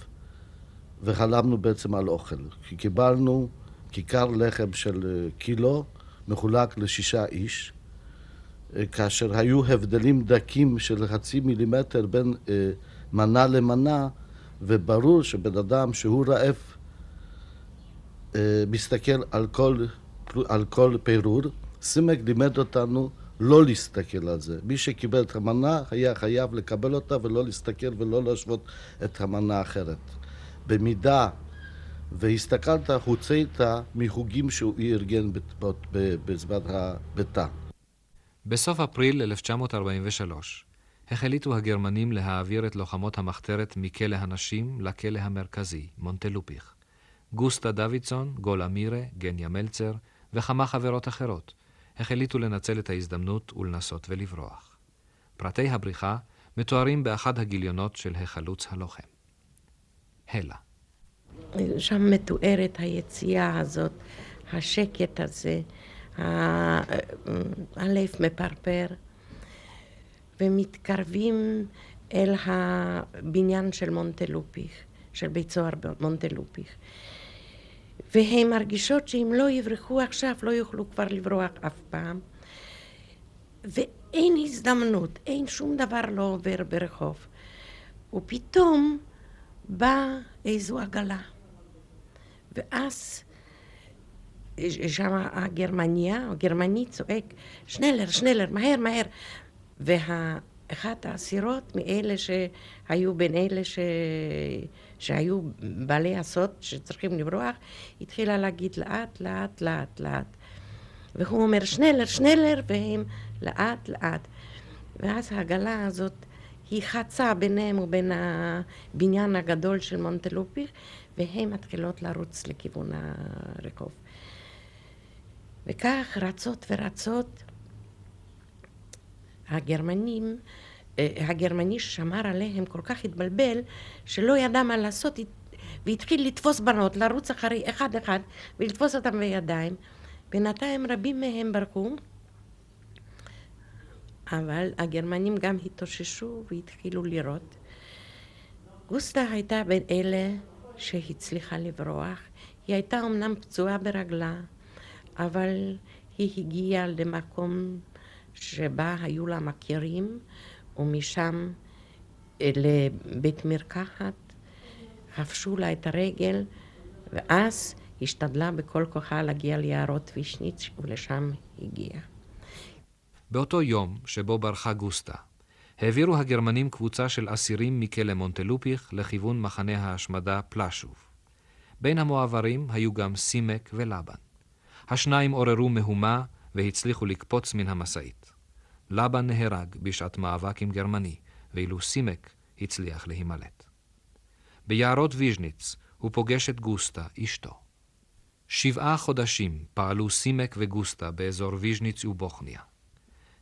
וחלמנו בעצם על אוכל, כי קיבלנו כיכר לחם של אה, קילו, מחולק לשישה איש, אה, כאשר היו הבדלים דקים של חצי מילימטר בין אה, מנה למנה, וברור שבן אדם שהוא רעב מסתכל על כל, על כל פירור. סימק לימד אותנו לא להסתכל על זה. מי שקיבל את המנה היה חייב לקבל אותה ולא להסתכל ולא להשוות את המנה האחרת. במידה והסתכלת, הוצאת מחוגים שהוא ארגן בזמן הביתה. בסוף אפריל 1943 החליטו הגרמנים להעביר את לוחמות המחתרת מכלא הנשים לכלא המרכזי, מונטלופיך. גוסטה דוידסון, גולה מירה, גניה מלצר וכמה חברות אחרות החליטו לנצל את ההזדמנות ולנסות ולברוח. פרטי הבריחה מתוארים באחד הגיליונות של החלוץ הלוחם. הלה שם מתוארת היציאה הזאת, השקט הזה, הלב מפרפר, ומתקרבים אל הבניין של מונטלופיך, של בית סוהר מונטלופיך. והן מרגישות שאם לא יברחו עכשיו, לא יוכלו כבר לברוח אף פעם. ואין הזדמנות, אין שום דבר לא עובר ברחוב. ופתאום באה איזו עגלה. ואז שם הגרמניה, הגרמני צועק, שנלר, שנלר, מהר, מהר. ואחת האסירות מאלה שהיו בין אלה ש... שהיו בעלי הסוד שצריכים לברוח, התחילה להגיד לאט, לאט, לאט, לאט. והוא אומר שנלר, שנלר, והם לאט, לאט. ואז העגלה הזאת, היא חצה ביניהם ובין הבניין הגדול של מונטלופיך, והן מתחילות לרוץ לכיוון הרחוב. וכך רצות ורצות הגרמנים, אה, הגרמני ששמר עליהם כל כך התבלבל, שלא ידע מה לעשות, והתחיל לתפוס בנות, לרוץ אחרי אחד אחד ולתפוס אותם בידיים. בינתיים רבים מהם ברחו, אבל הגרמנים גם התאוששו והתחילו לירות. גוסטה הייתה בין אלה שהצליחה לברוח. היא הייתה אמנם פצועה ברגלה, אבל היא הגיעה למקום שבה היו לה מכירים, ומשם אה, לבית מרקחת, חפשו לה את הרגל, ואז השתדלה בכל כוחה להגיע ליערות וישניץ, ולשם הגיעה. באותו יום שבו ברחה גוסטה, העבירו הגרמנים קבוצה של אסירים מכלא מונטלופיך לכיוון מחנה ההשמדה פלשוב. בין המועברים היו גם סימק ולבן. השניים עוררו מהומה והצליחו לקפוץ מן המשאית. לבן נהרג בשעת מאבק עם גרמני, ואילו סימק הצליח להימלט. ביערות ויז'ניץ הוא פוגש את גוסטה, אשתו. שבעה חודשים פעלו סימק וגוסטה באזור ויז'ניץ ובוכניה.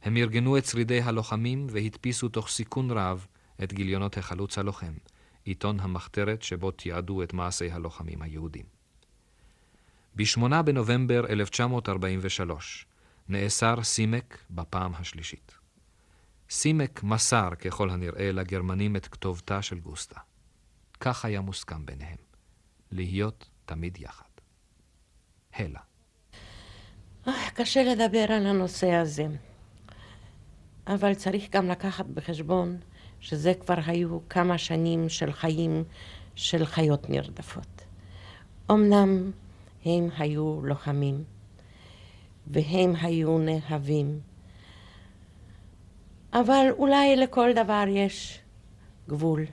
הם ארגנו את שרידי הלוחמים והדפיסו תוך סיכון רב את גיליונות החלוץ הלוחם, עיתון המחתרת שבו תיעדו את מעשי הלוחמים היהודים. ב-8 בנובמבר 1943 נאסר סימק בפעם השלישית. סימק מסר ככל הנראה לגרמנים את כתובתה של גוסטה. כך היה מוסכם ביניהם, להיות תמיד יחד. הלה. קשה לדבר על הנושא הזה. אבל צריך גם לקחת בחשבון שזה כבר היו כמה שנים של חיים של חיות נרדפות. אמנם הם היו לוחמים, והם היו נאהבים, אבל אולי לכל דבר יש גבול.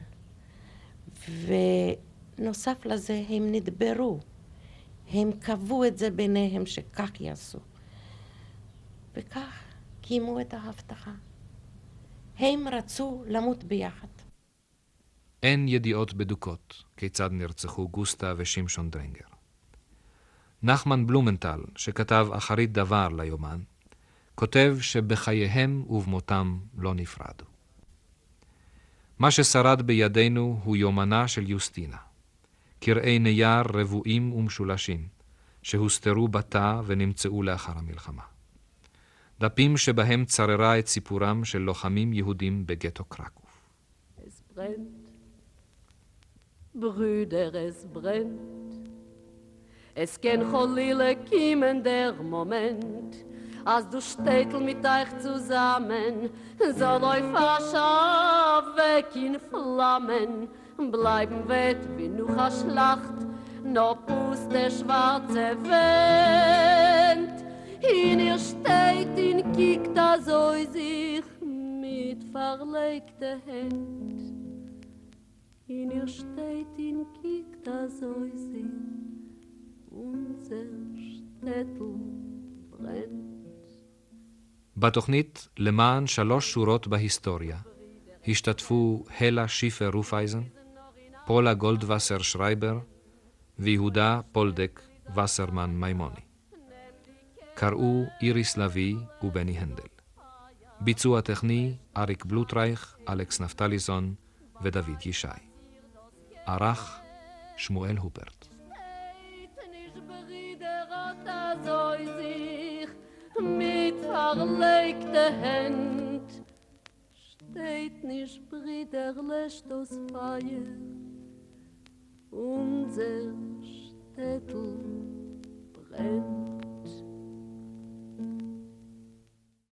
ונוסף לזה, הם נדברו. הם קבעו את זה ביניהם שכך יעשו. וכך קיימו את ההבטחה. הם רצו למות ביחד. אין ידיעות בדוקות כיצד נרצחו גוסטה ושמשון דרנגר. נחמן בלומנטל, שכתב אחרית דבר ליומן, כותב שבחייהם ובמותם לא נפרדו. מה ששרד בידינו הוא יומנה של יוסטינה, קרעי נייר רבועים ומשולשים, שהוסתרו בתא ונמצאו לאחר המלחמה. דפים שבהם צררה את סיפורם של לוחמים יהודים בגטו קרקוב. Brüder, es brennt. Es ken cholile kiemen der Moment, als du stetel mit euch zusammen, soll euch fascha weg in Flammen, bleiben wett wie noch a Schlacht, no pust der schwarze Wind. In ihr steht in kiekt a so sich mit verlegte Händ. In ihr steht in kiekt a so sich unser שטטל ברנט. בתוכנית למען שלוש שורות בהיסטוריה השתתפו הלה שיפר רופייזן, פולה גולדווסר שרייבר ויהודה פולדק וסרמן מימוני. קראו איריס לביא ובני הנדל. ביצוע טכני אריק בלוטרייך, אלכס נפתליסון ודוד ישי. ערך שמואל הופרט. mit verlegte Händ steht nicht briderlich das Feier unser Städtel brennt.